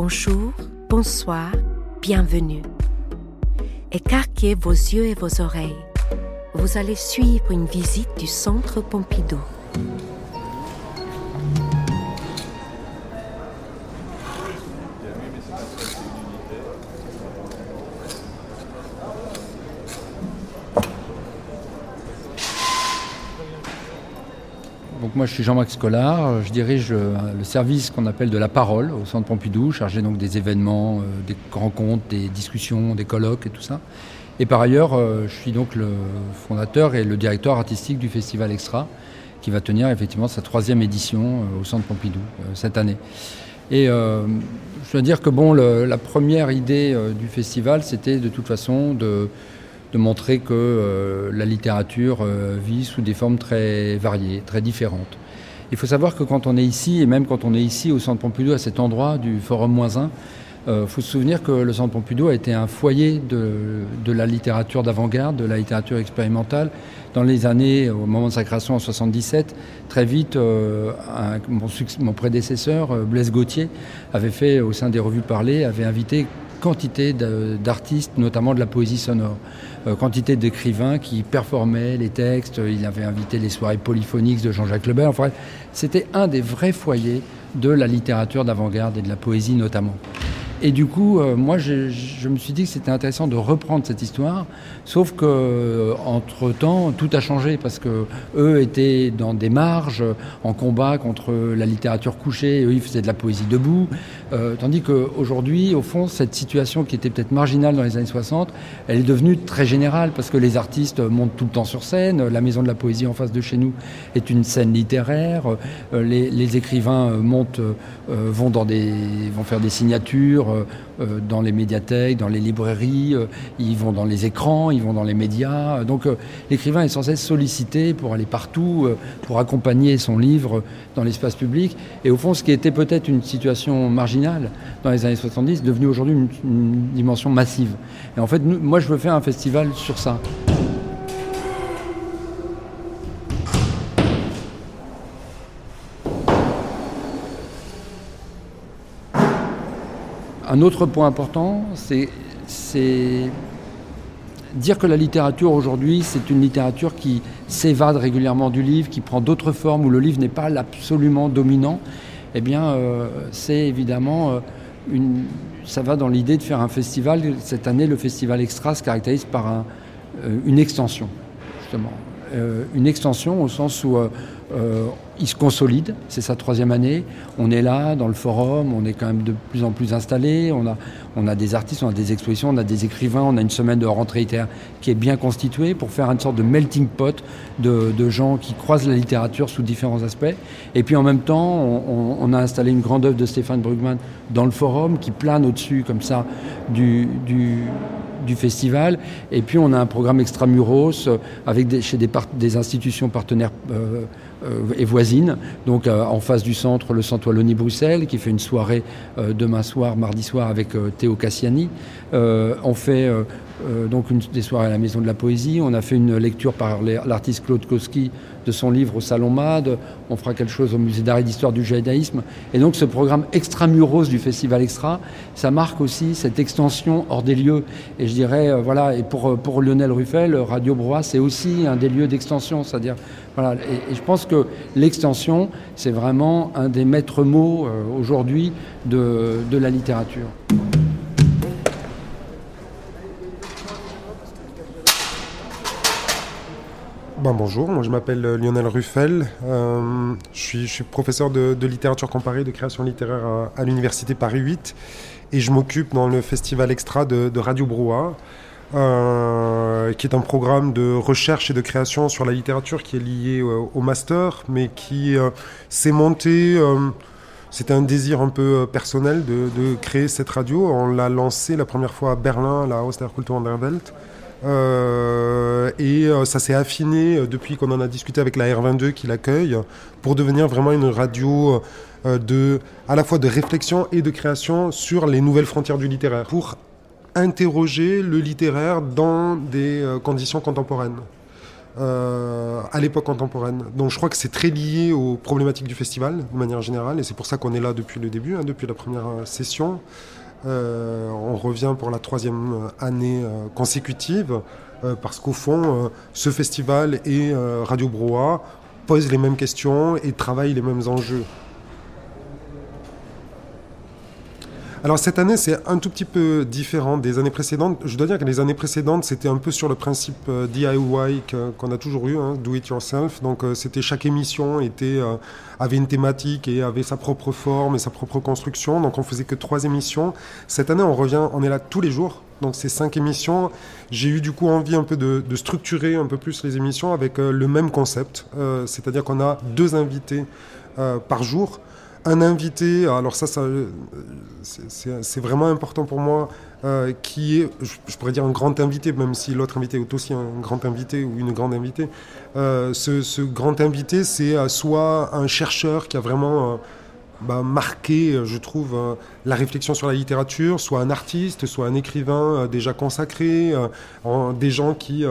Bonjour, bonsoir, bienvenue. Écarquez vos yeux et vos oreilles. Vous allez suivre une visite du Centre Pompidou. Moi je suis Jean-Max Collard, je dirige le, service qu'on appelle de la parole au Centre Pompidou, chargé donc des événements, euh, des rencontres, des discussions, des colloques et tout ça. Et par ailleurs, euh, je suis donc le fondateur et le directeur artistique du Festival Extra, qui va tenir effectivement sa troisième édition euh, au Centre Pompidou cette année. Et je dois dire que bon, la première idée du festival, c'était de toute façon de de montrer que euh, la littérature euh, vit sous des formes très variées, très différentes. Il faut savoir que quand on est ici, et même quand on est ici au Centre Pompidou, à cet endroit du Forum Moins 1, il euh, faut se souvenir que le Centre Pompidou a été un foyer de, de la littérature d'avant-garde, de la littérature expérimentale. Dans les années, au moment de sa création en 77, très vite, euh, un, mon, mon, prédécesseur, Blaise Gauthier, avait fait, au sein des revues parlées, avait invité quantité d'artistes, notamment de la poésie sonore. Euh, quantité d'écrivains qui performaient les textes. Il avait invité les soirées polyphoniques de Jean-Jacques Lebert. Enfin, c'était un des vrais foyers de la littérature d'avant-garde et de la poésie notamment. Et du coup, euh, moi, je, je, me suis dit que c'était intéressant de reprendre cette histoire, sauf que euh, entre temps, tout a changé parce que eux étaient dans des marges, en combat contre la littérature couchée. Eux, ils faisaient de la poésie debout, euh, tandis qu'aujourd'hui, au fond, cette situation qui était peut-être marginale dans les années 60, elle est devenue très générale parce que les artistes montent tout le temps sur scène. La Maison de la Poésie en face de chez nous est une scène littéraire. Euh, les, les, écrivains montent, euh, vont dans des, vont faire des signatures dans les médiathèques, dans les librairies, euh, ils vont dans les écrans, ils vont dans les médias. Donc l'écrivain est sans cesse sollicité pour aller partout, pour accompagner son livre dans l'espace public. Et au fond, ce qui était peut-être une situation marginale dans les années 70, est devenu aujourd'hui une, dimension massive. Et en fait, moi, je veux faire un festival sur ça. Un autre point important, c'est dire que la littérature aujourd'hui, c'est une littérature qui s'évade régulièrement du livre, qui prend d'autres formes, où le livre n'est pas l'absolument dominant. Eh bien, euh, c'est évidemment euh. Ça va dans l'idée de faire un festival. Cette année, le festival Extra se caractérise par euh, une extension, justement. Euh, une extension au sens où euh, euh, il se consolide, c'est sa troisième année, on est là dans le forum, on est quand même de plus en plus installé, on a, on a des artistes, on a des expositions, on a des écrivains, on a une semaine de rentrée littéraire qui est bien constituée pour faire une sorte de melting pot de, gens qui croisent la littérature sous différents aspects. Et puis en même temps, on, on a installé une grande œuvre de Stéphane Brugman dans le forum qui plane au-dessus comme ça du, du du festival. Et puis on a un programme extramuros euh, avec des, chez des, institutions partenaires euh, et voisines. Donc euh, en face du centre, le centre Wallonie-Bruxelles qui fait une soirée euh, demain soir, mardi soir avec euh, Théo Cassiani. on fait donc une, des soirées à la Maison de la Poésie. On a fait une lecture par l'artiste Claude Koski de son livre au Salon Mad. On fera quelque chose au Musée d'art et d'histoire du judaïsme. Et donc ce programme extramuros du Festival Extra, ça marque aussi cette extension hors des lieux. Et je dirais, euh, voilà, et pour, pour Lionel Ruffel, Radio Broye, c'est aussi un des lieux d'extension. C'est-à-dire, voilà, et, je pense que l'extension, c'est vraiment un des maîtres mots euh, aujourd'hui de, de la littérature. Ben, bonjour, moi je m'appelle Lionel Ruffel, euh, je, suis, professeur de, littérature comparée, de création littéraire à, l'université Paris 8 et je m'occupe dans le festival extra de, de Radio Brouhaha, euh, qui est un programme de recherche et de création sur la littérature qui est lié euh, au master, mais qui euh, s'est monté... C'était un désir un peu personnel de, créer cette radio. On l'a lancé la première fois à Berlin, à la Haus der Kultur der Welt. Euh, et ça s'est affiné depuis qu'on en a discuté avec la R22 qui l'accueille pour devenir vraiment une radio de, à la fois de réflexion et de création sur les nouvelles frontières du littéraire pour interroger le littéraire dans des euh, conditions contemporaines. à l'époque contemporaine. Donc je crois que c'est très lié aux problématiques du festival de manière générale, et c'est pour ça qu'on est là depuis le début, hein, depuis la première session. on revient pour la troisième année consécutive, parce qu'au fond, ce festival et Radio Broa posent les mêmes questions et travaillent les mêmes enjeux. Alors cette année, c'est un tout petit peu différent des années précédentes. Je dois dire que les années précédentes, c'était un peu sur le principe euh, DIY qu'on a toujours eu, hein, do it yourself. Donc euh, c'était chaque émission était euh, avait une thématique et avait sa propre forme et sa propre construction. Donc on faisait que trois émissions. Cette année, on revient, on est là tous les jours. Donc ces cinq émissions, j'ai eu du coup envie un peu de, structurer un peu plus les émissions avec le même concept, c'est-à-dire qu'on a deux invités par jour un invité, alors ça, ça c'est vraiment important pour moi, euh, qui est, je, pourrais dire un grand invité, même si l'autre invité est aussi un grand invité ou une grande invitée. Euh, ce, grand invité, c'est euh, soit un chercheur qui a vraiment bah, marqué, je trouve, la réflexion sur la littérature, soit un artiste, soit un écrivain déjà consacré, des gens qui,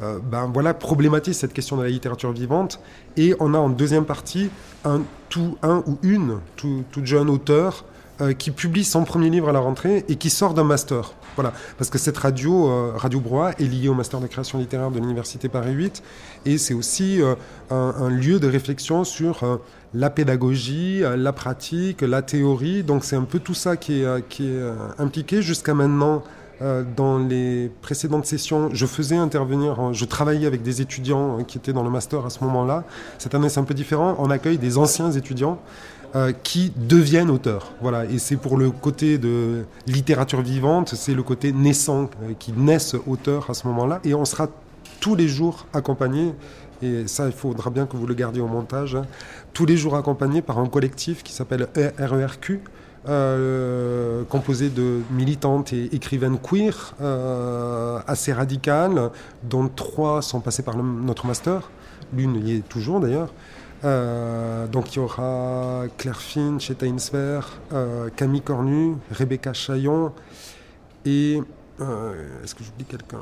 ben, voilà, problématisent cette question de la littérature vivante. Et on a en deuxième partie un, tout, un ou une tout, jeune auteur euh, qui publie son premier livre à la rentrée et qui sort d'un master. Voilà, parce que cette radio, euh, Radio Broie, est liée au master de création littéraire de l'Université Paris 8 et c'est aussi euh, un, lieu de réflexion sur la pédagogie, la pratique, la théorie. Donc c'est un peu tout ça qui est, qui est impliqué jusqu'à maintenant. Euh, dans les précédentes sessions, je faisais intervenir, je travaillais avec des étudiants euh, qui étaient dans le master à ce moment-là. Cette année, c'est un peu différent. On accueille des anciens étudiants euh, qui deviennent auteurs. Voilà. Et c'est pour le côté de littérature vivante, c'est le côté naissant, qui naissent auteurs à ce moment-là. Et on sera tous les jours accompagnés et ça, il faudra bien que vous le gardiez au montage, hein, tous les jours accompagnés par un collectif qui s'appelle RERQ, euh, composé de militantes et écrivaines queer euh, assez radicales, dont trois sont passées par notre master. L'une y est toujours d'ailleurs. Euh, donc il y aura Claire Finch, Sver, Camille Cornu, Rebecca Chaillon et est-ce que j'oublie quelqu'un?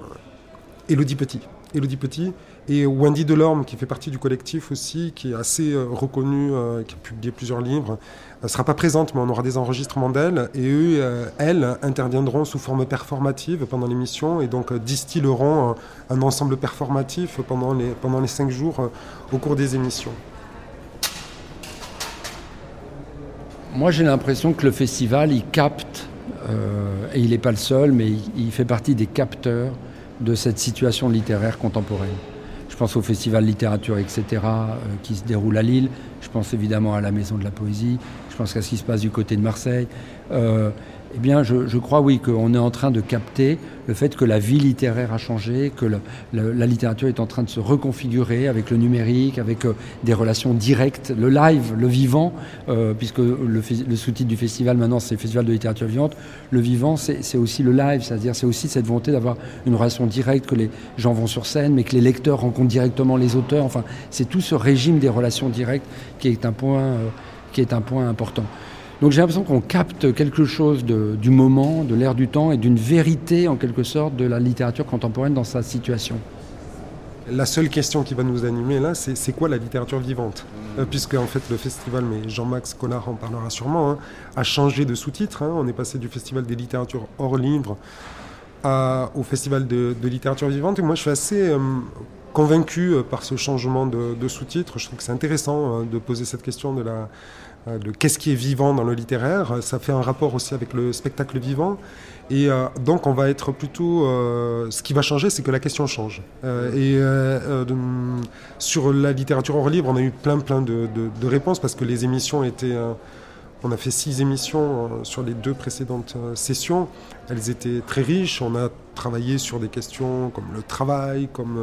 Elodie Petit. Elodie Petit et Wendy Delorme qui fait partie du collectif aussi, qui est assez reconnue, qui a publié plusieurs livres, ne sera pas présente, mais on aura des enregistrements d'elle. Et eux, euh, elles, interviendront sous forme performative pendant l'émission et donc euh, distilleront un, ensemble performatif pendant les, cinq jours euh, au cours des émissions. Moi, j'ai l'impression que le festival, il capte, et il n'est pas le seul, mais il, fait partie des capteurs de cette situation littéraire contemporaine. Je pense au festival littérature, etc., qui se déroule à Lille. Je pense évidemment à la Maison de la Poésie je pense qu'à ce qui se passe du côté de Marseille, euh, eh bien, je, crois, oui, qu'on est en train de capter le fait que la vie littéraire a changé, que la littérature est en train de se reconfigurer avec le numérique, avec euh, des relations directes, le live, le vivant, euh, puisque le, sous-titre du festival maintenant c'est Festival de littérature vivante. Le vivant, c'est aussi le live, c'est-à-dire c'est aussi cette volonté d'avoir une relation directe, que les gens vont sur scène, mais que les lecteurs rencontrent directement les auteurs. Enfin, c'est tout ce régime des relations directes qui est un point qui est un point important. Donc j'ai l'impression qu'on capte quelque chose du moment, de l'ère du temps et d'une vérité en quelque sorte de la littérature contemporaine dans sa situation. La seule question qui va nous animer là, c'est quoi la littérature vivante? Euh, Puisque en fait le festival, mais Jean-Max Collard en parlera sûrement, hein, a changé de sous-titre. Hein. On est passé du festival des littératures hors livre au festival de, littérature vivante. Et moi je suis assez euh, convaincu euh, par ce changement de, de sous-titre. Je trouve que c'est intéressant de poser cette question de la euh, de qu'est-ce qui est vivant dans le littéraire. Ça fait un rapport aussi avec le spectacle vivant. Et euh, donc, on va être plutôt. Euh, ce qui va changer, c'est que la question change. et sur la littérature hors livre, on a eu plein, plein de, réponses parce que les émissions étaient. on a fait six émissions sur les deux précédentes sessions. Elles étaient très riches. On a travaillé sur des questions comme le travail, comme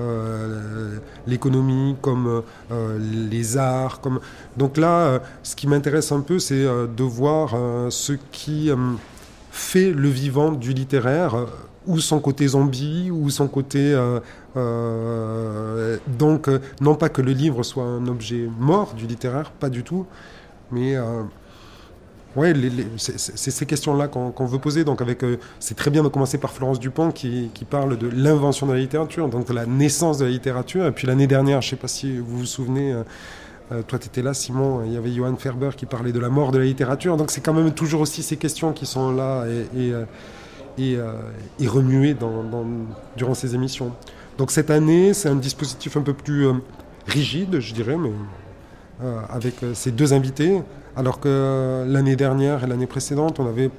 euh, l'économie, comme euh, les arts. Comme... Donc là, euh, ce qui m'intéresse un peu, c'est de voir ce qui fait le vivant du littéraire ou son côté zombie, ou son côté... donc, non pas que le livre soit un objet mort du littéraire, pas du tout, mais Ouais, c'est ces questions-là qu'on veut poser. Donc, avec, euh, c'est très bien de commencer par Florence Dupont qui, parle de l'invention de la littérature, donc de la naissance de la littérature. Et puis l'année dernière, je ne sais pas si vous vous souvenez, euh, euh, toi tu étais là, Simon, il y avait Johan Ferber qui parlait de la mort de la littérature. Donc, c'est quand même toujours aussi ces questions qui sont là et, remuées durant ces émissions. Donc, cette année, c'est un dispositif un peu plus rigide, je dirais, mais avec ces deux invités. Alors que l'année dernière et l'année précédente, on avait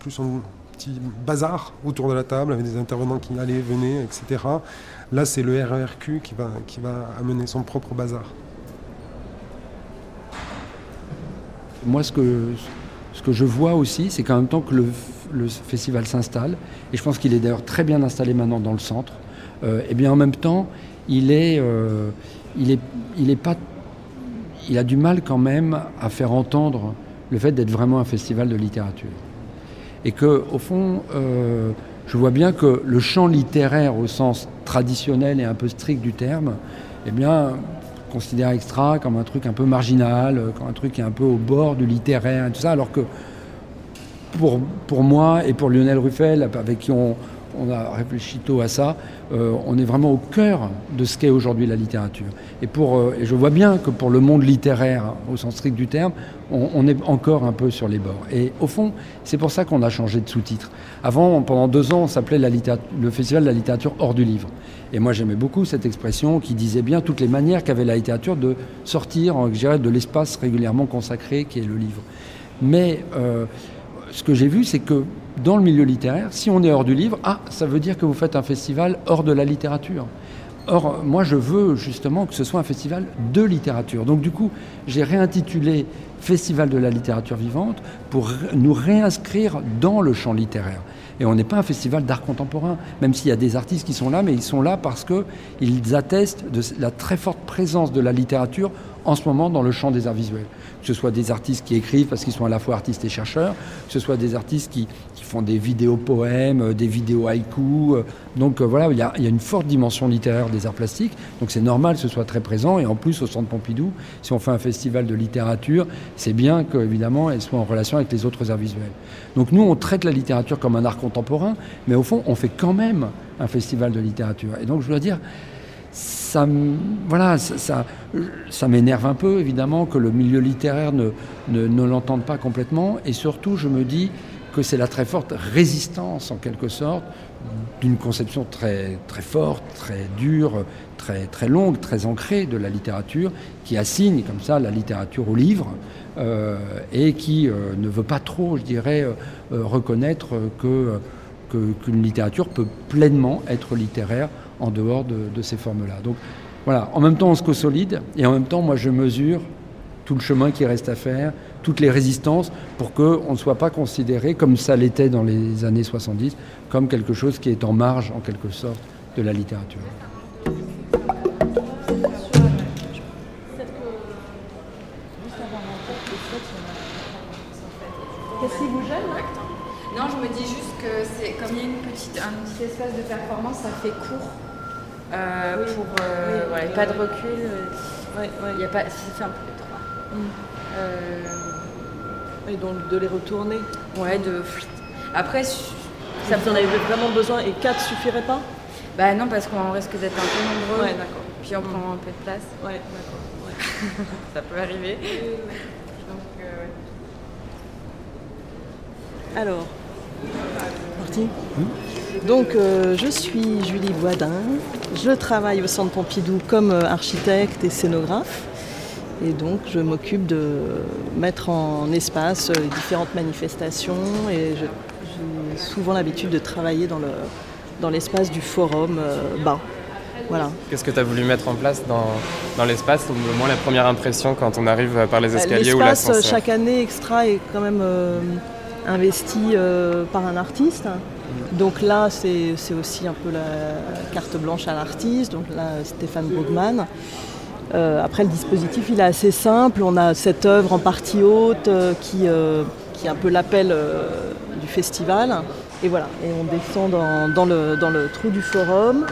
plus un petit bazar autour de la table, avec des intervenants qui allaient, venaient, etc. Là, c'est le RERQ qui va, amener son propre bazar. Moi, ce que, je vois aussi, c'est qu'en même temps que le, festival s'installe, et je pense qu'il est d'ailleurs très bien installé maintenant dans le centre, euh, eh bien en même temps, il est, euh, pas il a du mal quand même à faire entendre le fait d'être vraiment un festival de littérature. Et que, au fond, euh, je vois bien que le champ littéraire au sens traditionnel et un peu strict du terme, eh bien, considère Extra comme un truc un peu marginal, comme un truc qui est un peu au bord du littéraire et tout ça, alors que pour, pour moi et pour Lionel Ruffel, avec qui on, on a réfléchi tôt à ça, euh, on est vraiment au cœur de ce qu'est aujourd'hui la littérature. Et, pour, euh, et je vois bien que pour le monde littéraire, au sens strict du terme, on, est encore un peu sur les bords. Et au fond, c'est pour ça qu'on a changé de sous-titre. Avant, pendant deux ans, on s'appelait le Festival de la littérature hors du livre. Et moi, j'aimais beaucoup cette expression qui disait bien toutes les manières qu'avait la littérature de sortir, dirais, de l'espace régulièrement consacré qui est le livre. Mais euh, ce que j'ai vu, c'est que dans le milieu littéraire, si on est hors du livre, ah, ça veut dire que vous faites un festival hors de la littérature. Or, moi, je veux justement que ce soit un festival de littérature. Donc, du coup, j'ai réintitulé Festival de la littérature vivante pour nous réinscrire dans le champ littéraire. Et on n'est pas un festival d'art contemporain, même s'il y a des artistes qui sont là, mais ils sont là parce qu'ils attestent de la très forte présence de la littérature en ce moment dans le champ des arts visuels que ce soit des artistes qui écrivent parce qu'ils sont à la fois artistes et chercheurs, que ce soit des artistes qui, font des vidéos poèmes, euh, des vidéos haïkus. Euh. Donc euh, voilà, il y, a, une forte dimension littéraire des arts plastiques. Donc c'est normal que ce soit très présent. Et en plus, au Centre Pompidou, si on fait un festival de littérature, c'est bien qu'évidemment, elle soit en relation avec les autres arts visuels. Donc nous, on traite la littérature comme un art contemporain, mais au fond, on fait quand même un festival de littérature. Et donc je dois dire, ça, voilà, ça, ça, m'énerve un peu, évidemment, que le milieu littéraire ne, ne, l'entende pas complètement. Et surtout, je me dis que c'est la très forte résistance, en quelque sorte, d'une conception très, très forte, très dure, très, très longue, très ancrée de la littérature, qui assigne comme ça la littérature au livre, euh, et qui euh, ne veut pas trop, je dirais, euh, reconnaître que qu'une littérature peut pleinement être littéraire en dehors de, ces formes-là. Donc voilà, en même temps on se consolide et en même temps moi je mesure tout le chemin qui reste à faire, toutes les résistances pour qu'on ne soit pas considéré comme ça l'était dans les années 70, comme quelque chose qui est en marge en quelque sorte de la littérature. Qu'est-ce qui vous gêne Non, je me dis juste que c'est comme il y a une petite, un petit espace de performance, ça fait court. Euh, pour euh, pas de recul. Il y a pas, ça fait un peu étroit. Mm. Et donc de les retourner. Ouais, de. Après, ça vous en avez vraiment besoin et 4 suffirait pas? Bah non, parce qu'on risque d'être un peu nombreux. Ouais, d'accord. Puis on prend un peu de place. Ouais, d'accord. ça peut arriver. Donc, euh, Alors, parti donc, euh, je suis Julie Boisdin. Je travaille au Centre Pompidou comme euh, architecte et scénographe. Et donc, je m'occupe de mettre en espace les euh, différentes manifestations. Et j'ai souvent l'habitude de travailler dans, le, dans l'espace du forum bas. Voilà. Qu'est-ce que tu as voulu mettre en place dans, dans l'espace, au moins la première impression quand on arrive par les escaliers ou l'ascenseur Chaque année, Extra est quand même investi par un artiste. Donc là, c'est aussi un peu la carte blanche à l'artiste, donc là, Stéphane Brugman. Euh, après, le dispositif, il est assez simple. On a cette œuvre en partie haute euh, qui, euh, qui, est un peu l'appel du festival. Et voilà, et on descend dans, le, dans, le, trou du forum.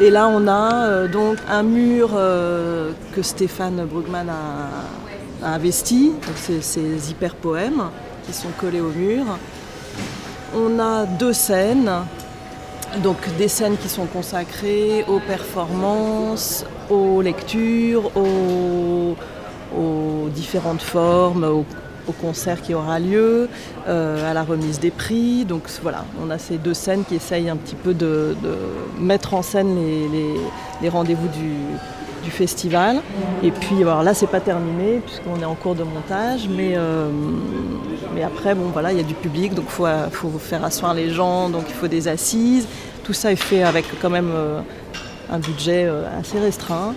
Et là, on a donc un mur que Stéphane Brugman a, investi, donc ces hyper poèmes qui sont collés au mur. On a deux scènes, donc des scènes qui sont consacrées aux performances, aux lectures, aux, différentes formes, aux, concert qui aura lieu, euh, à la remise des prix. Donc voilà, on a ces deux scènes qui essayent un petit peu de, mettre en scène les rendez-vous du, du festival. Et puis alors là c'est pas terminé puisqu'on est en cours de montage, mais, euh, mais après bon voilà il y a du public donc il faut, faire asseoir les gens, donc il faut des assises. Tout ça est fait avec quand même euh, un budget euh, assez restreint.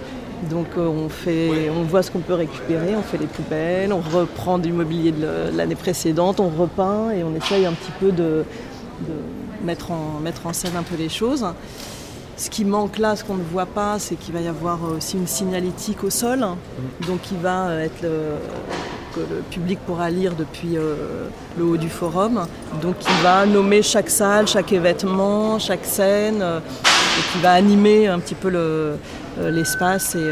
Donc on, fait, on voit ce qu'on peut récupérer, on fait les poubelles, on reprend du mobilier de l'année précédente, on repeint et on essaye un petit peu de, mettre, en, mettre en scène un peu les choses. Ce qui manque là, ce qu'on ne voit pas, c'est qu'il va y avoir aussi une signalétique au sol, donc qui va euh, être que le public pourra lire depuis euh, le haut du forum. Donc il va nommer chaque salle, chaque événement, chaque scène, euh, et qui va animer un petit peu l'espace et,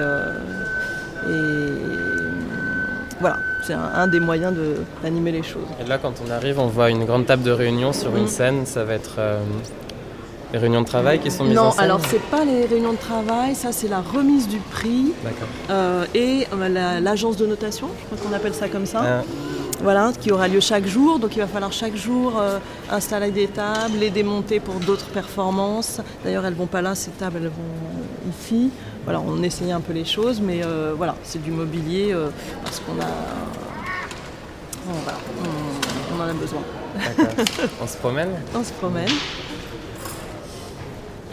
voilà, c'est un, des moyens d'animer les choses. Et là, quand on arrive, on voit une grande table de réunion sur une mm. scène. Ça va être les réunions de travail qui sont mises en scène Non, alors c'est pas les réunions de travail, ça c'est la remise du prix euh, et euh, l'agence de notation, je crois qu'on appelle ça comme ça. Ah. Voilà, qui aura lieu chaque jour. Donc il va falloir chaque jour euh, installer des tables, les démonter pour d'autres performances. D'ailleurs, elles vont pas là, ces tables, elles vont ici. Voilà, on essayait un peu les choses, mais voilà, c'est du mobilier parce qu'on a. on, en a besoin. on se promène On se promène.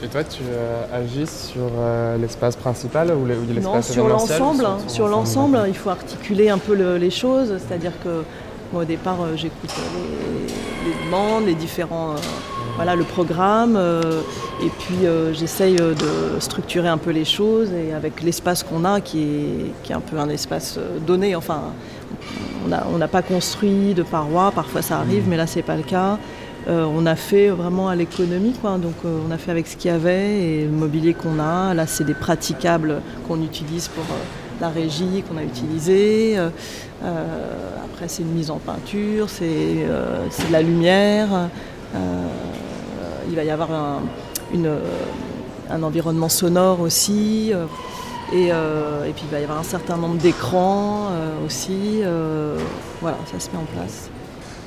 Et toi, tu euh, agis sur euh, l'espace principal ou l'espace Non, sur l'ensemble. Sur l'ensemble, il faut articuler un peu les choses. C'est-à-dire que moi, au départ, euh, j'écoute les, demandes, les différents, voilà, le programme, et puis j'essaye de structurer un peu les choses et avec l'espace qu'on a, qui est, qui est un peu un espace donné. Enfin, on n'a pas construit de parois. Parfois, ça arrive, mais là, c'est pas le cas. Euh, on a fait vraiment à l'économie. Donc euh, on a fait avec ce qu'il y avait et le mobilier qu'on a. Là, c'est des praticables qu'on utilise pour euh, la régie qu'on a utilisé. après, c'est une mise en peinture, c'est de la lumière. il va y avoir un environnement sonore aussi. Et, puis il va y avoir un certain nombre d'écrans aussi. voilà, ça se met en place.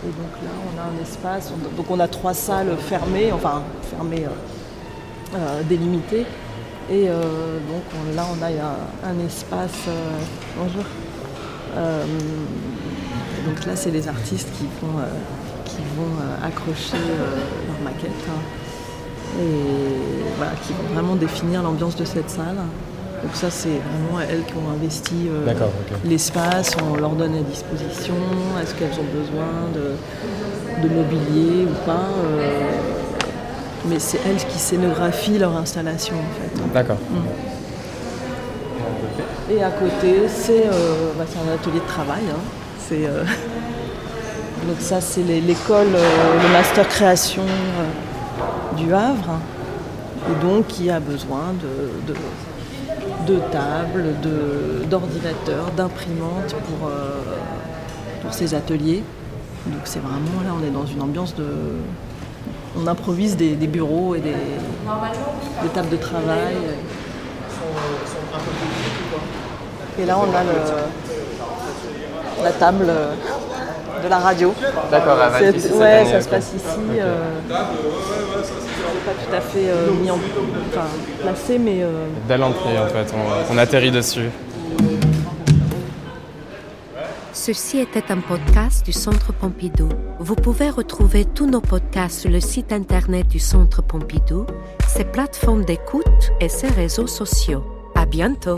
Et donc là, on a un espace, donc on a trois salles fermées, enfin fermées, euh, euh, délimitées. Et euh, donc là, on a un, espace. bonjour. donc là, c'est les artistes qui vont, accrocher leur maquette hein. et voilà, qui vont vraiment définir l'ambiance de cette salle. Donc ça, c'est vraiment elles qui ont investi euh, l'espace, on leur donne à disposition, est-ce qu'elles ont besoin de, mobilier ou pas. Euh, mais c'est elles qui scénographient leur installation en fait. D'accord. Mm. Et à côté, c'est euh, bah, un atelier de travail. Hein. donc ça, c'est l'école, le master création du Havre. Et donc, qui a besoin de de tables, d'ordinateurs, d'imprimantes pour, euh, pour ces ateliers. Donc c'est vraiment là, on est dans une ambiance de. On improvise des, bureaux et des, des, tables de travail. Et là, on a la table de la radio. D'accord, Ouais, ça se passe ici. Euh, pas tout à fait euh, mis en, enfin, placé, mais. Euh... Belle entrée en fait, on, on atterrit dessus. Ceci était un podcast du Centre Pompidou. Vous pouvez retrouver tous nos podcasts sur le site internet du Centre Pompidou, ses plateformes d'écoute et ses réseaux sociaux. À bientôt!